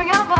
Bring out.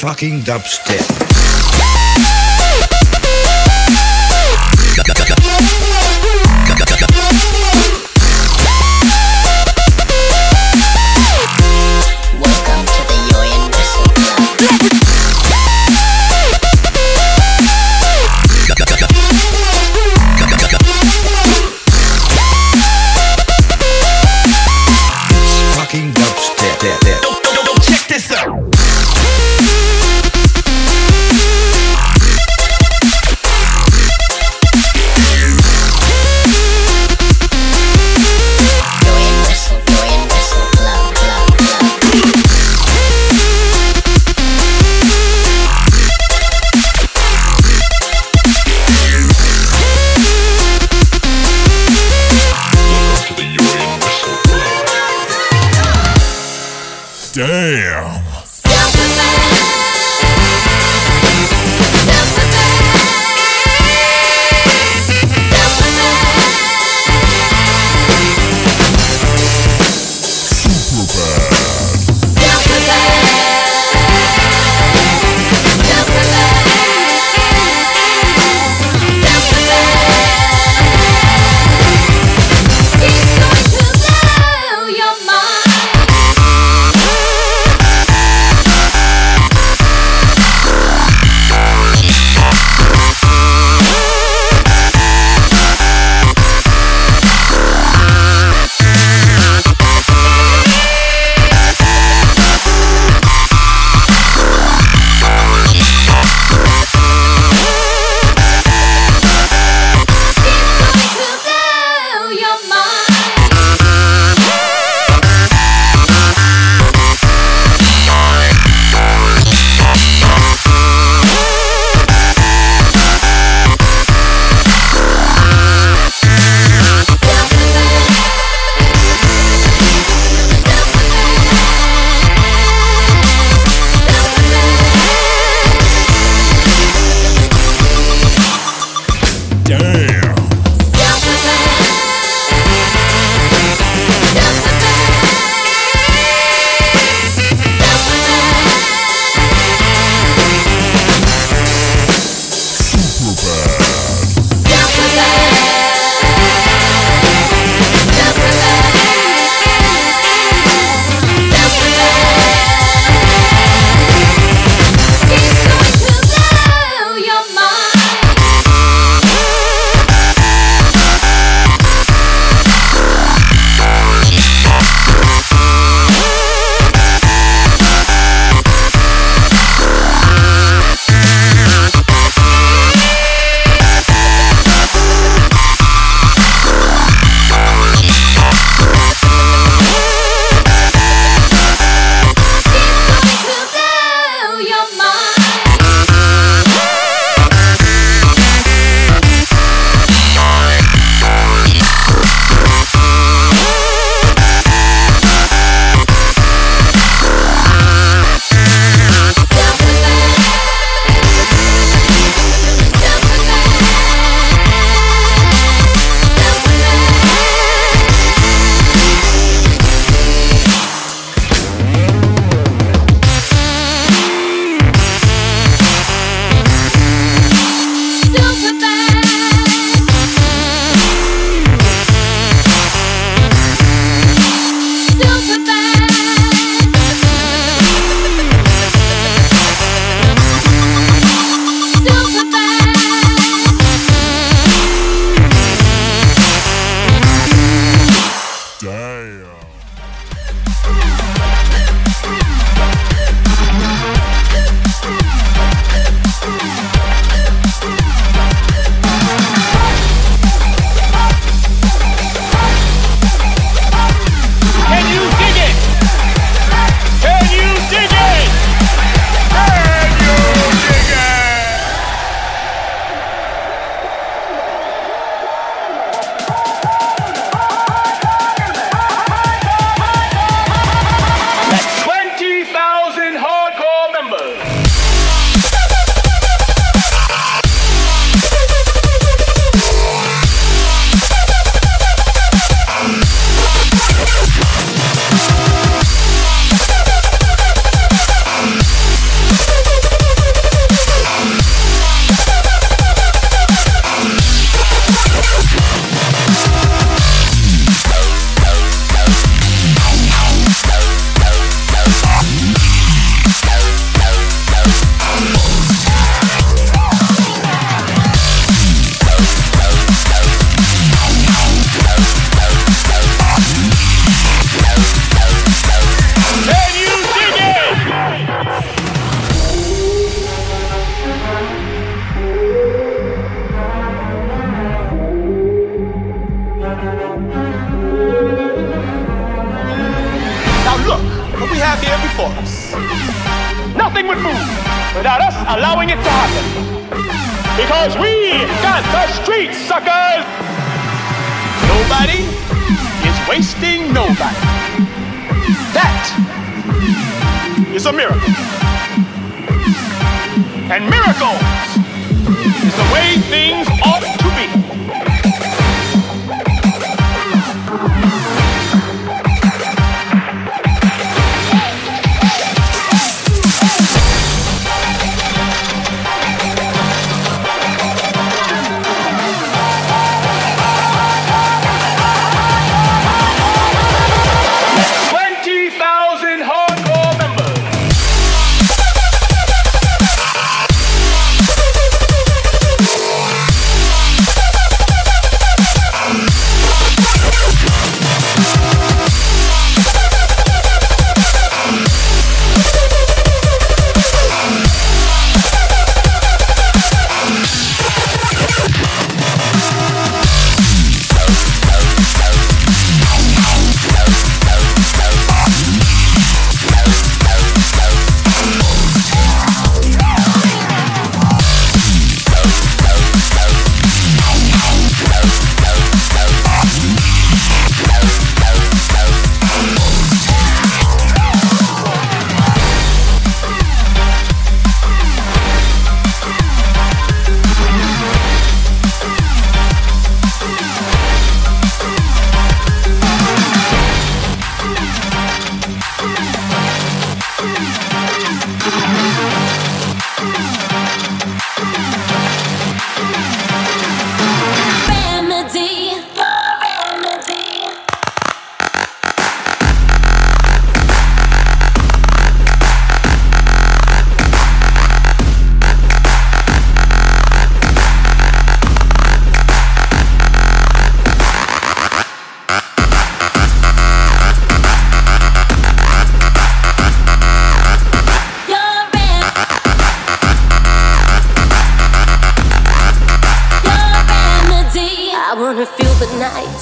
fucking dubstep. Allowing it to happen. Because we got the streets, suckers! Nobody is wasting nobody. That is a miracle. And miracles is the way things ought to be. Gonna apologize